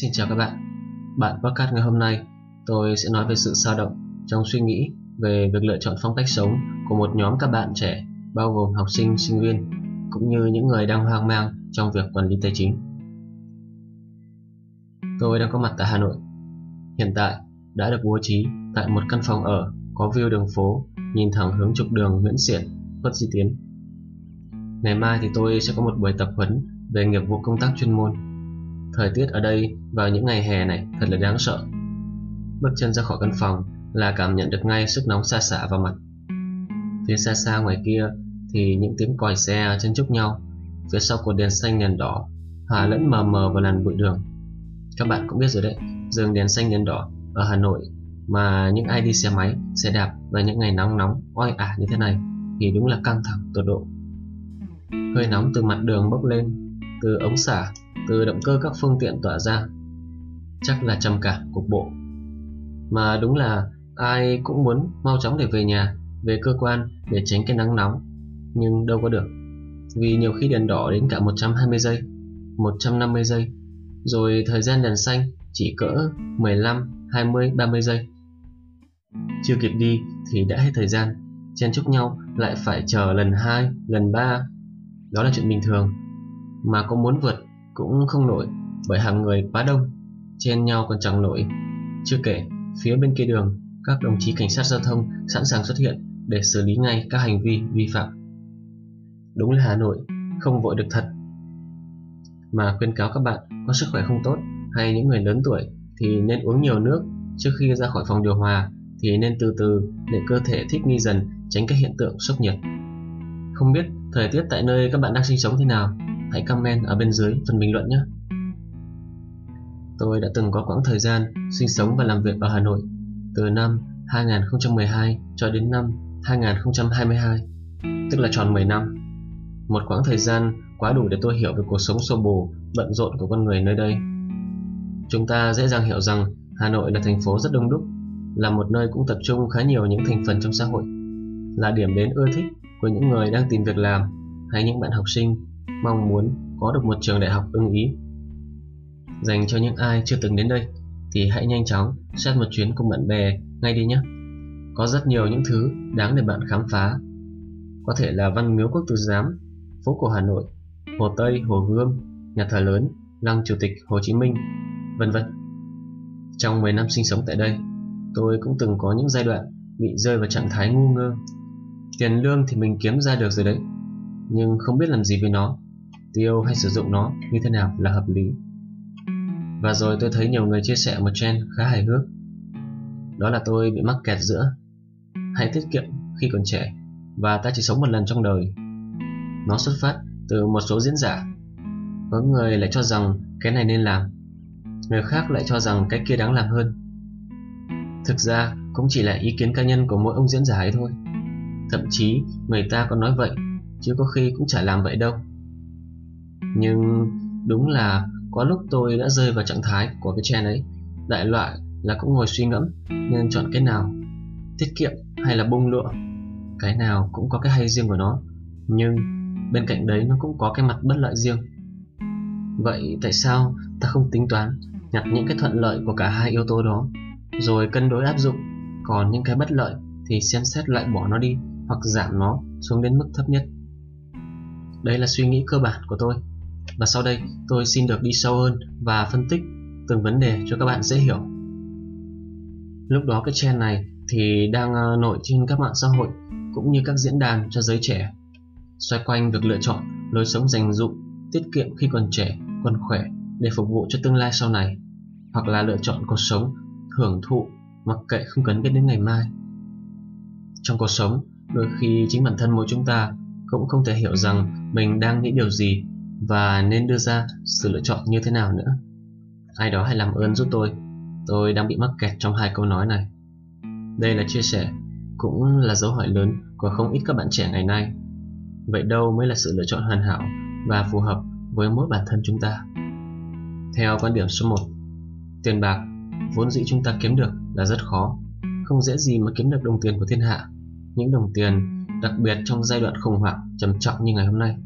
Xin chào các bạn. Bạn podcast ngày hôm nay, tôi sẽ nói về sự dao động trong suy nghĩ về việc lựa chọn phong cách sống của một nhóm các bạn trẻ, bao gồm học sinh, sinh viên, cũng như những người đang hoang mang trong việc quản lý tài chính. Tôi đang có mặt tại Hà Nội. Hiện tại đã được bố trí tại một căn phòng ở có view đường phố nhìn thẳng hướng trục đường Nguyễn Xiển, Khuất Duy Tiến. Ngày mai thì tôi sẽ có một buổi tập huấn về nghiệp vụ công tác chuyên môn. Thời tiết ở đây vào những ngày hè này thật là đáng sợ. Bước chân ra khỏi căn phòng là cảm nhận được ngay sức nóng xa xả vào mặt. Phía xa xa ngoài kia thì những tiếng còi xe chân chúc nhau, phía sau của đèn xanh đèn đỏ hòa lẫn mờ mờ vào làn bụi đường. Các bạn cũng biết rồi đấy, dừng đèn xanh đèn đỏ ở Hà Nội mà những ai đi xe máy, xe đạp vào những ngày nóng nóng, oi ả như thế này thì đúng là căng thẳng tột độ. Hơi nóng từ mặt đường bốc lên, từ ống xả, từ động cơ các phương tiện tỏa ra. Chắc là trầm cảm cục bộ. Mà đúng là ai cũng muốn mau chóng để về nhà, về cơ quan để tránh cái nắng nóng, nhưng đâu có được. Vì nhiều khi đèn đỏ đến cả 120 giây, 150 giây, rồi thời gian đèn xanh chỉ cỡ 15, 20, 30 giây. Chưa kịp đi thì đã hết thời gian, chen chúc nhau lại phải chờ lần 2, lần 3. Đó là chuyện bình thường. Mà có muốn vượt cũng không nổi bởi hàng người quá đông, chen nhau còn chẳng nổi. Chưa kể, phía bên kia đường, các đồng chí cảnh sát giao thông sẵn sàng xuất hiện để xử lý ngay các hành vi vi phạm. Đúng là Hà Nội, không vội được thật. Mà khuyên cáo các bạn có sức khỏe không tốt hay những người lớn tuổi thì nên uống nhiều nước trước khi ra khỏi phòng điều hòa thì nên từ từ để cơ thể thích nghi dần tránh các hiện tượng sốc nhiệt. Không biết thời tiết tại nơi các bạn đang sinh sống thế nào? Hãy comment ở bên dưới phần bình luận nhé. Tôi đã từng có quãng thời gian sinh sống và làm việc ở Hà Nội từ năm 2012 cho đến năm 2022, tức là tròn 10 năm. Một quãng thời gian quá đủ để tôi hiểu về cuộc sống xô bồ, bận rộn của con người nơi đây. Chúng ta dễ dàng hiểu rằng Hà Nội là thành phố rất đông đúc, là một nơi cũng tập trung khá nhiều những thành phần trong xã hội, là điểm đến ưa thích của những người đang tìm việc làm hay những bạn học sinh mong muốn có được một trường đại học ưng ý. Dành cho những ai chưa từng đến đây thì hãy nhanh chóng xét một chuyến cùng bạn bè ngay đi nhé. Có rất nhiều những thứ đáng để bạn khám phá. Có thể là Văn Miếu Quốc Tử Giám, phố cổ Hà Nội, Hồ Tây, Hồ Gươm, nhà thờ lớn, lăng Chủ tịch Hồ Chí Minh, vân vân. Trong 10 năm sinh sống tại đây, tôi cũng từng có những giai đoạn bị rơi vào trạng thái ngu ngơ. Tiền lương thì mình kiếm ra được rồi đấy, nhưng không biết làm gì với nó, tiêu hay sử dụng nó như thế nào là hợp lý. Và rồi tôi thấy nhiều người chia sẻ một trend khá hài hước. Đó là tôi bị mắc kẹt giữa hãy tiết kiệm khi còn trẻ và ta chỉ sống một lần trong đời. Nó xuất phát từ một số diễn giả. Có người lại cho rằng cái này nên làm, người khác lại cho rằng cái kia đáng làm hơn. Thực ra cũng chỉ là ý kiến cá nhân của mỗi ông diễn giả ấy thôi. Thậm chí người ta còn nói vậy, chứ có khi cũng chả làm vậy đâu. Nhưng đúng là có lúc tôi đã rơi vào trạng thái của cái trend ấy. Đại loại là cũng ngồi suy ngẫm nên chọn cái nào tiết kiệm hay là bung lụa. Cái nào cũng có cái hay riêng của nó, nhưng bên cạnh đấy nó cũng có cái mặt bất lợi riêng. Vậy tại sao ta không tính toán nhặt những cái thuận lợi của cả hai yếu tố đó, rồi cân đối áp dụng? Còn những cái bất lợi thì xem xét lại bỏ nó đi hoặc giảm nó xuống đến mức thấp nhất đây là suy nghĩ cơ bản của tôi và sau đây tôi xin được đi sâu hơn và phân tích từng vấn đề cho các bạn dễ hiểu. Lúc đó cái trend này thì đang ờ, nổi trên các mạng xã hội cũng như các diễn đàn cho giới trẻ xoay quanh việc lựa chọn lối sống dành dụm, tiết kiệm khi còn trẻ, còn khỏe để phục vụ cho tương lai sau này hoặc là lựa chọn cuộc sống hưởng thụ mặc kệ không cần biết đến ngày mai. Trong cuộc sống, đôi khi chính bản thân mỗi chúng ta cũng không thể hiểu rằng mình đang nghĩ điều gì và nên đưa ra sự lựa chọn như thế nào nữa. Ai đó hãy làm ơn giúp tôi, tôi đang bị mắc kẹt trong hai câu nói này. Đây là chia sẻ, cũng là dấu hỏi lớn của không ít các bạn trẻ ngày nay. Vậy đâu mới là sự lựa chọn hoàn hảo và phù hợp với mỗi bản thân chúng ta? Theo quan điểm số 1, tiền bạc vốn dĩ chúng ta kiếm được là rất khó, không dễ gì mà kiếm được đồng tiền của thiên hạ. Những đồng tiền đặc biệt trong giai đoạn khủng hoảng trầm trọng như ngày hôm nay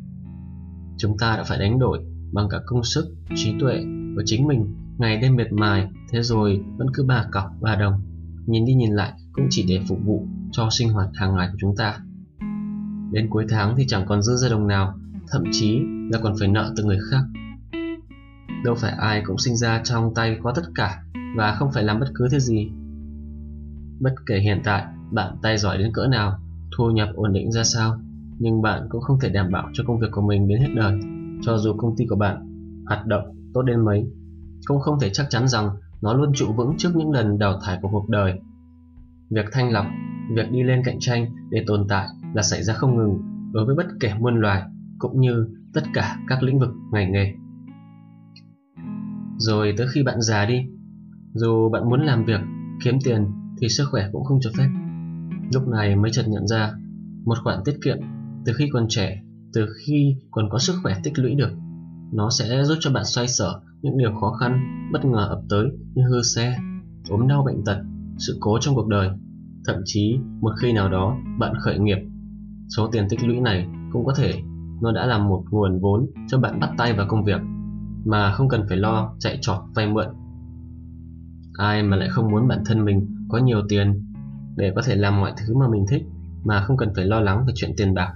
chúng ta đã phải đánh đổi bằng cả công sức, trí tuệ của chính mình ngày đêm mệt mài, thế rồi vẫn cứ bà cọc bà đồng. Nhìn đi nhìn lại cũng chỉ để phục vụ cho sinh hoạt hàng ngày của chúng ta. Đến cuối tháng thì chẳng còn dư ra đồng nào, thậm chí là còn phải nợ từ người khác. Đâu phải ai cũng sinh ra trong tay có tất cả và không phải làm bất cứ thứ gì. Bất kể hiện tại bạn tay giỏi đến cỡ nào, thu nhập ổn định ra sao, nhưng bạn cũng không thể đảm bảo cho công việc của mình đến hết đời. Cho dù công ty của bạn hoạt động tốt đến mấy, cũng không thể chắc chắn rằng nó luôn trụ vững trước những lần đào thải của cuộc đời. Việc thanh lọc, việc đi lên cạnh tranh để tồn tại là xảy ra không ngừng đối với bất kể muôn loài cũng như tất cả các lĩnh vực ngành nghề. Rồi tới khi bạn già đi, dù bạn muốn làm việc, kiếm tiền thì sức khỏe cũng không cho phép. Lúc này mới chợt nhận ra một khoản tiết kiệm từ khi còn trẻ, từ khi còn có sức khỏe tích lũy được, nó sẽ giúp cho bạn xoay sở những điều khó khăn bất ngờ ập tới như hư xe, ốm đau bệnh tật, sự cố trong cuộc đời. Thậm chí một khi nào đó bạn khởi nghiệp, số tiền tích lũy này cũng có thể nó đã là một nguồn vốn cho bạn bắt tay vào công việc mà không cần phải lo chạy trọt vay mượn. Ai mà lại không muốn bản thân mình có nhiều tiền để có thể làm mọi thứ mà mình thích, mà không cần phải lo lắng về chuyện tiền bạc.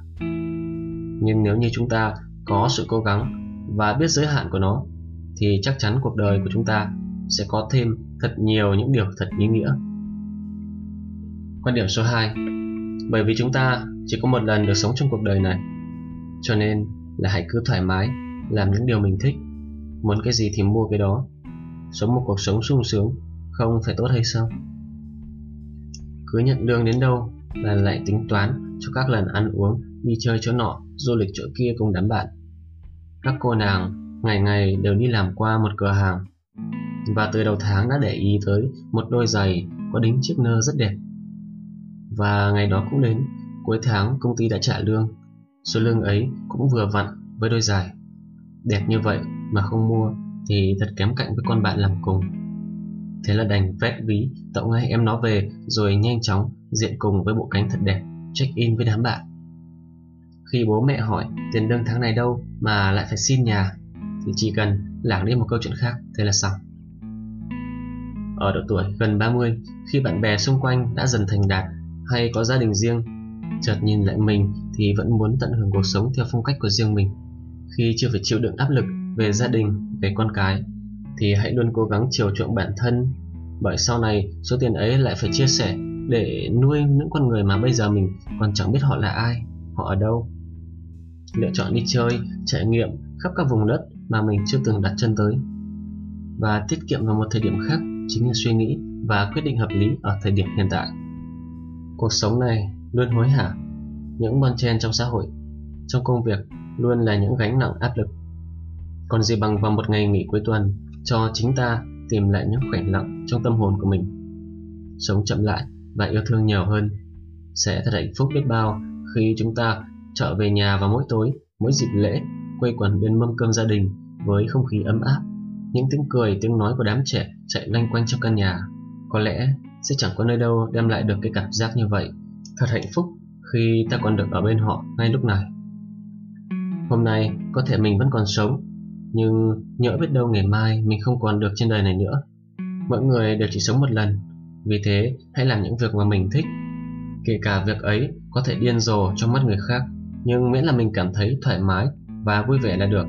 Nhưng nếu như chúng ta có sự cố gắng và biết giới hạn của nó, thì chắc chắn cuộc đời của chúng ta sẽ có thêm thật nhiều những điều thật ý nghĩa. Quan điểm số 2 Bởi vì chúng ta chỉ có một lần được sống trong cuộc đời này, Cho nên là hãy cứ thoải mái Làm những điều mình thích Muốn cái gì thì mua cái đó Sống một cuộc sống sung sướng Không phải tốt hay sao cứ nhận lương đến đâu Là lại tính toán cho các lần ăn uống, Đi chơi chỗ nọ, Du lịch chỗ kia cùng đám bạn. Các cô nàng ngày ngày đều đi làm qua một cửa hàng. Và từ đầu tháng đã để ý tới một đôi giày có đính chiếc nơ rất đẹp. Và ngày đó cũng đến, cuối tháng công ty đã trả lương. Số lương ấy cũng vừa vặn với đôi giày. Đẹp như vậy mà không mua thì thật kém cạnh với con bạn làm cùng thế là đành vét ví, tậu ngay em nó về, rồi nhanh chóng diện cùng với bộ cánh thật đẹp, check in với đám bạn. Khi bố mẹ hỏi, tiền lương tháng này đâu mà lại phải xin nhà? Thì chỉ cần lảng đi một câu chuyện khác, thế là xong. Ở độ tuổi gần 30 khi bạn bè xung quanh đã dần thành đạt hay có gia đình riêng, chợt nhìn lại mình thì vẫn muốn tận hưởng cuộc sống theo phong cách của riêng mình. Khi chưa phải chịu đựng áp lực về gia đình, về con cái thì hãy luôn cố gắng chiều chuộng bản thân. Bởi sau này, số tiền ấy lại phải chia sẻ để nuôi những con người mà bây giờ mình còn chẳng biết họ là ai, họ ở đâu. Lựa chọn đi chơi, trải nghiệm khắp các vùng đất mà mình chưa từng đặt chân tới. Và tiết kiệm vào một thời điểm khác chính là suy nghĩ và quyết định hợp lý ở thời điểm hiện tại. Cuộc sống này luôn hối hả, những bon chen trong xã hội, trong công việc luôn là những gánh nặng áp lực. Còn gì bằng vào một ngày nghỉ cuối tuần cho chính ta tìm lại những khoảnh lặng trong tâm hồn của mình. Sống chậm lại và yêu thương nhiều hơn sẽ thật hạnh phúc biết bao khi chúng ta trở về nhà vào mỗi tối, mỗi dịp lễ, quây quần bên mâm cơm gia đình với không khí ấm áp, những tiếng cười, tiếng nói của đám trẻ chạy lanh quanh trong căn nhà. Có lẽ sẽ chẳng có nơi đâu đem lại được cái cảm giác như vậy. Thật hạnh phúc khi ta còn được ở bên họ ngay lúc này. Hôm nay có thể mình vẫn còn sống nhưng nhỡ biết đâu ngày mai mình không còn được trên đời này nữa. Mỗi người đều chỉ sống một lần, vì thế hãy làm những việc mà mình thích. Kể cả việc ấy có thể điên rồ trong mắt người khác, nhưng miễn là mình cảm thấy thoải mái và vui vẻ là được.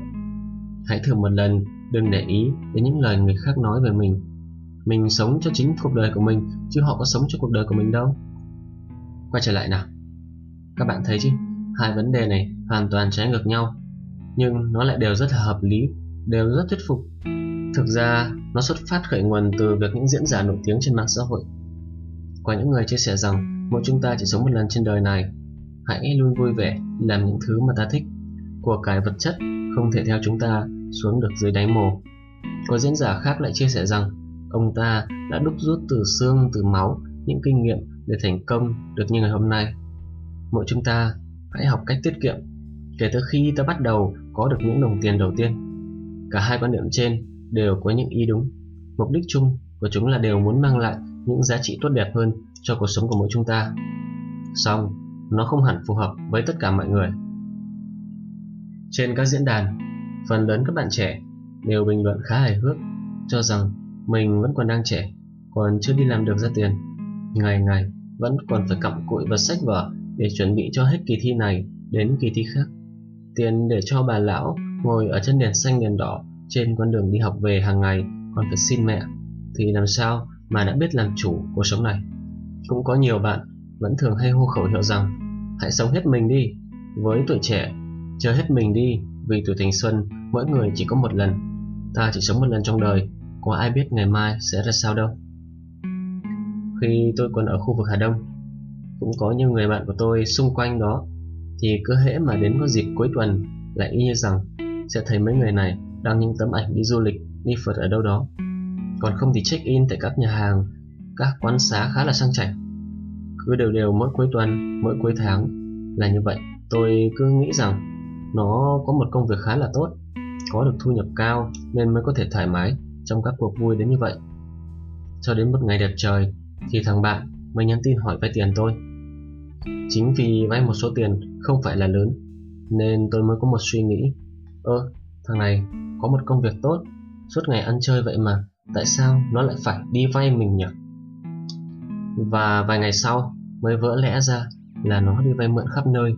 Hãy thử một lần, đừng để ý đến những lời người khác nói về mình. Mình sống cho chính cuộc đời của mình, chứ họ có sống cho cuộc đời của mình đâu. Quay trở lại nào. Các bạn thấy chứ, hai vấn đề này hoàn toàn trái ngược nhau nhưng nó lại đều rất là hợp lý đều rất thuyết phục thực ra nó xuất phát khởi nguồn từ việc những diễn giả nổi tiếng trên mạng xã hội có những người chia sẻ rằng mỗi chúng ta chỉ sống một lần trên đời này hãy luôn vui vẻ làm những thứ mà ta thích của cải vật chất không thể theo chúng ta xuống được dưới đáy mồ. Có diễn giả khác lại chia sẻ rằng ông ta đã đúc rút từ xương, từ máu những kinh nghiệm để thành công được như ngày hôm nay. Mỗi chúng ta hãy học cách tiết kiệm kể từ khi ta bắt đầu có được những đồng tiền đầu tiên. Cả hai quan điểm trên đều có những ý đúng. Mục đích chung của chúng là đều muốn mang lại những giá trị tốt đẹp hơn cho cuộc sống của mỗi chúng ta. Song, nó không hẳn phù hợp với tất cả mọi người. Trên các diễn đàn, phần lớn các bạn trẻ đều bình luận khá hài hước cho rằng mình vẫn còn đang trẻ, còn chưa đi làm được ra tiền. Ngày ngày vẫn còn phải cặm cụi và sách vở để chuẩn bị cho hết kỳ thi này đến kỳ thi khác. Tiền để cho bà lão ngồi ở chân đèn xanh đèn đỏ trên con đường đi học về hàng ngày còn phải xin mẹ. Thì làm sao mà đã biết làm chủ cuộc sống này. Cũng có nhiều bạn vẫn thường hay hô khẩu hiệu rằng, hãy sống hết mình đi. Với tuổi trẻ chơi hết mình đi vì tuổi thanh xuân, mỗi người chỉ có một lần. Ta chỉ sống một lần trong đời, có ai biết ngày mai sẽ ra sao đâu. Khi tôi còn ở khu vực Hà Đông, cũng có nhiều người bạn của tôi xung quanh đó thì cứ hễ mà đến có dịp cuối tuần, lại y như rằng sẽ thấy mấy người này đăng những tấm ảnh đi du lịch, đi phượt ở đâu đó. Còn không thì check in tại các nhà hàng, các quán xá khá là sang chảnh. Cứ đều đều mỗi cuối tuần, mỗi cuối tháng là như vậy. Tôi cứ nghĩ rằng nó có một công việc khá là tốt, có được thu nhập cao nên mới có thể thoải mái trong các cuộc vui đến như vậy. Cho đến một ngày đẹp trời thì thằng bạn mới nhắn tin hỏi vay tiền tôi. Chính vì vay một số tiền không phải là lớn, nên tôi mới có một suy nghĩ. Ơ, thằng này có một công việc tốt, suốt ngày ăn chơi vậy mà, tại sao nó lại phải đi vay mình nhỉ? Và vài ngày sau mới vỡ lẽ ra là nó đi vay mượn khắp nơi,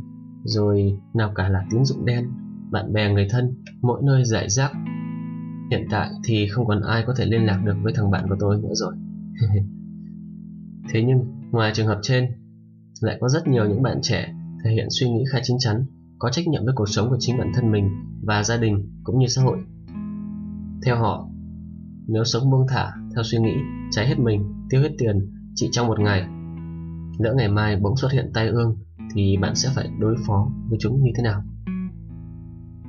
rồi nào cả là tín dụng đen, bạn bè người thân, mỗi nơi giải rác. Hiện tại thì không còn ai có thể liên lạc được với thằng bạn của tôi nữa rồi. Thế nhưng, ngoài trường hợp trên, lại có rất nhiều những bạn trẻ thể hiện suy nghĩ khá chín chắn, có trách nhiệm với cuộc sống của chính bản thân mình và gia đình cũng như xã hội. Theo họ, nếu sống buông thả theo suy nghĩ, cháy hết mình, tiêu hết tiền chỉ trong một ngày, lỡ ngày mai bỗng xuất hiện tai ương thì bạn sẽ phải đối phó với chúng như thế nào?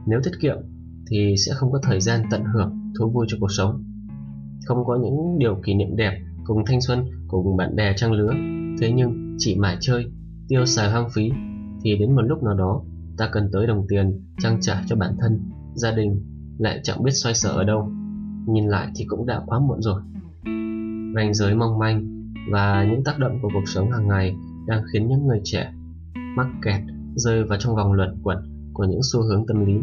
Nếu tiết kiệm thì sẽ không có thời gian tận hưởng thú vui cho cuộc sống. Không có những điều kỷ niệm đẹp cùng thanh xuân, cùng bạn bè trang lứa. Thế nhưng chỉ mải chơi, tiêu xài hoang phí thì đến một lúc nào đó, ta cần tới đồng tiền, trang trải cho bản thân, gia đình, lại chẳng biết xoay sở ở đâu. Nhìn lại thì cũng đã quá muộn rồi. Ranh giới mong manh và những tác động của cuộc sống hàng ngày đang khiến những người trẻ mắc kẹt rơi vào trong vòng luẩn quẩn của những xu hướng tâm lý.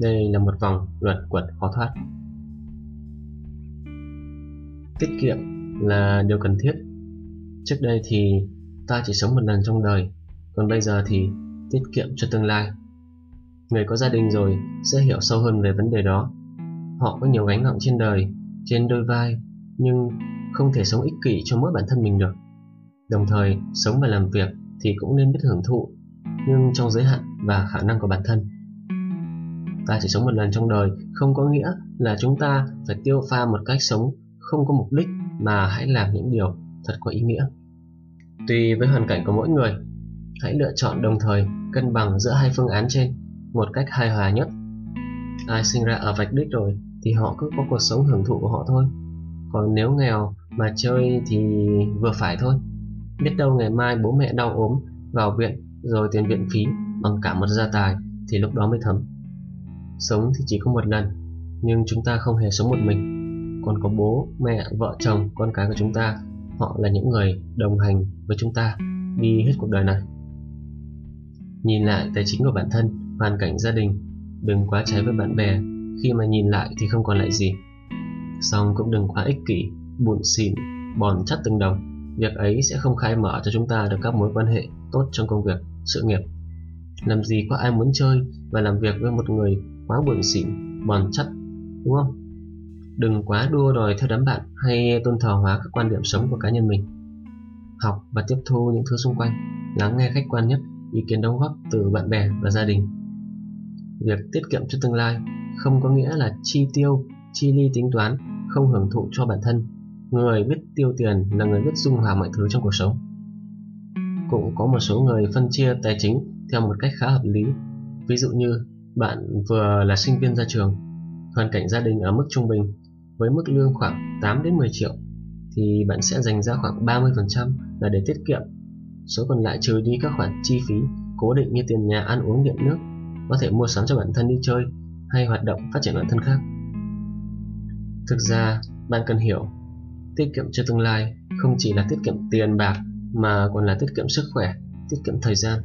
Đây là một vòng luẩn quẩn khó thoát. Tiết kiệm là điều cần thiết. Trước đây thì ta chỉ sống một lần trong đời còn bây giờ thì tiết kiệm cho tương lai. Người có gia đình rồi sẽ hiểu sâu hơn về vấn đề đó. Họ có nhiều gánh nặng trên đời, trên đôi vai, nhưng không thể sống ích kỷ cho mỗi bản thân mình được. Đồng thời, sống và làm việc thì cũng nên biết hưởng thụ, nhưng trong giới hạn và khả năng của bản thân. Ta chỉ sống một lần trong đời không có nghĩa là chúng ta phải tiêu pha một cách sống không có mục đích mà hãy làm những điều thật có ý nghĩa. Tùy với hoàn cảnh của mỗi người hãy lựa chọn đồng thời, cân bằng giữa hai phương án trên một cách hài hòa nhất. Ai sinh ra ở vạch đích rồi thì họ cứ có cuộc sống hưởng thụ của họ thôi. Còn nếu nghèo mà chơi thì vừa phải thôi. Biết đâu ngày mai bố mẹ đau ốm, vào viện rồi tiền viện phí bằng cả một gia tài thì lúc đó mới thấm. Sống thì chỉ có một lần, nhưng chúng ta không hề sống một mình. Còn có bố, mẹ, vợ, chồng, con cái của chúng ta, họ là những người đồng hành với chúng ta đi hết cuộc đời này nhìn lại tài chính của bản thân, hoàn cảnh gia đình, đừng quá trái với bạn bè, khi mà nhìn lại thì không còn lại gì. Song cũng đừng quá ích kỷ buồn xỉn, bòn chắt từng đồng. Việc ấy sẽ không khai mở cho chúng ta được các mối quan hệ tốt trong công việc, sự nghiệp. Làm gì có ai muốn chơi và làm việc với một người quá buồn xỉn, bòn chắt, đúng không? Đừng quá đua đòi theo đám bạn hay tôn thờ hóa các quan điểm sống của cá nhân mình. Học và tiếp thu những thứ xung quanh, lắng nghe khách quan nhất ý kiến đóng góp từ bạn bè và gia đình. Việc tiết kiệm cho tương lai không có nghĩa là chi tiêu, chi ly tính toán, không hưởng thụ cho bản thân. Người biết tiêu tiền là người biết dung hòa mọi thứ trong cuộc sống. Cũng có một số người phân chia tài chính theo một cách khá hợp lý. Ví dụ như bạn vừa là sinh viên ra trường, hoàn cảnh gia đình ở mức trung bình với mức lương khoảng 8 đến 10 triệu, thì bạn sẽ dành ra khoảng 30% là để tiết kiệm số còn lại trừ đi các khoản chi phí cố định như tiền nhà ăn uống điện nước có thể mua sắm cho bản thân đi chơi hay hoạt động phát triển bản thân khác thực ra bạn cần hiểu tiết kiệm cho tương lai không chỉ là tiết kiệm tiền bạc mà còn là tiết kiệm sức khỏe tiết kiệm thời gian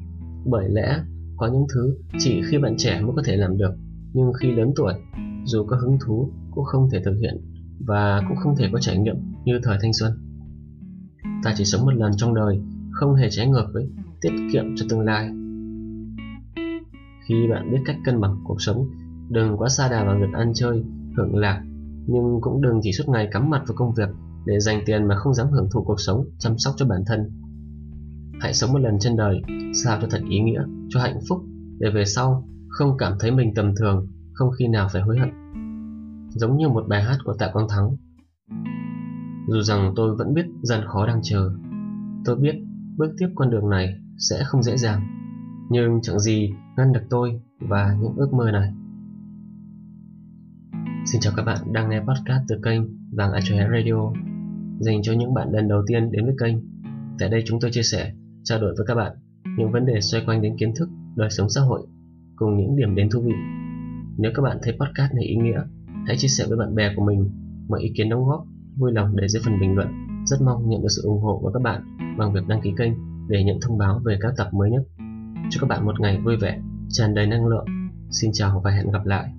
bởi lẽ có những thứ chỉ khi bạn trẻ mới có thể làm được nhưng khi lớn tuổi dù có hứng thú cũng không thể thực hiện và cũng không thể có trải nghiệm như thời thanh xuân. Ta chỉ sống một lần trong đời, không hề trái ngược với tiết kiệm cho tương lai. Khi bạn biết cách cân bằng cuộc sống, đừng quá xa đà vào việc ăn chơi, hưởng lạc, nhưng cũng đừng chỉ suốt ngày cắm mặt vào công việc để dành tiền mà không dám hưởng thụ cuộc sống, chăm sóc cho bản thân. Hãy sống một lần trên đời, sao cho thật ý nghĩa, cho hạnh phúc, để về sau không cảm thấy mình tầm thường, không khi nào phải hối hận. Giống như một bài hát của Tạ Quang Thắng. Dù rằng tôi vẫn biết gian khó đang chờ, tôi biết bước tiếp con đường này sẽ không dễ dàng, nhưng chẳng gì ngăn được tôi và những ước mơ này. Xin chào các bạn đang nghe podcast từ kênh Vàng Ái Radio dành cho những bạn lần đầu tiên đến với kênh. Tại đây chúng tôi chia sẻ, trao đổi với các bạn những vấn đề xoay quanh đến kiến thức, đời sống xã hội cùng những điểm đến thú vị. Nếu các bạn thấy podcast này ý nghĩa, hãy chia sẻ với bạn bè của mình mọi ý kiến đóng góp, vui lòng để dưới phần bình luận. Rất mong nhận được sự ủng hộ của các bạn bằng việc đăng ký kênh để nhận thông báo về các tập mới nhất. Chúc các bạn một ngày vui vẻ, tràn đầy năng lượng. Xin chào và hẹn gặp lại.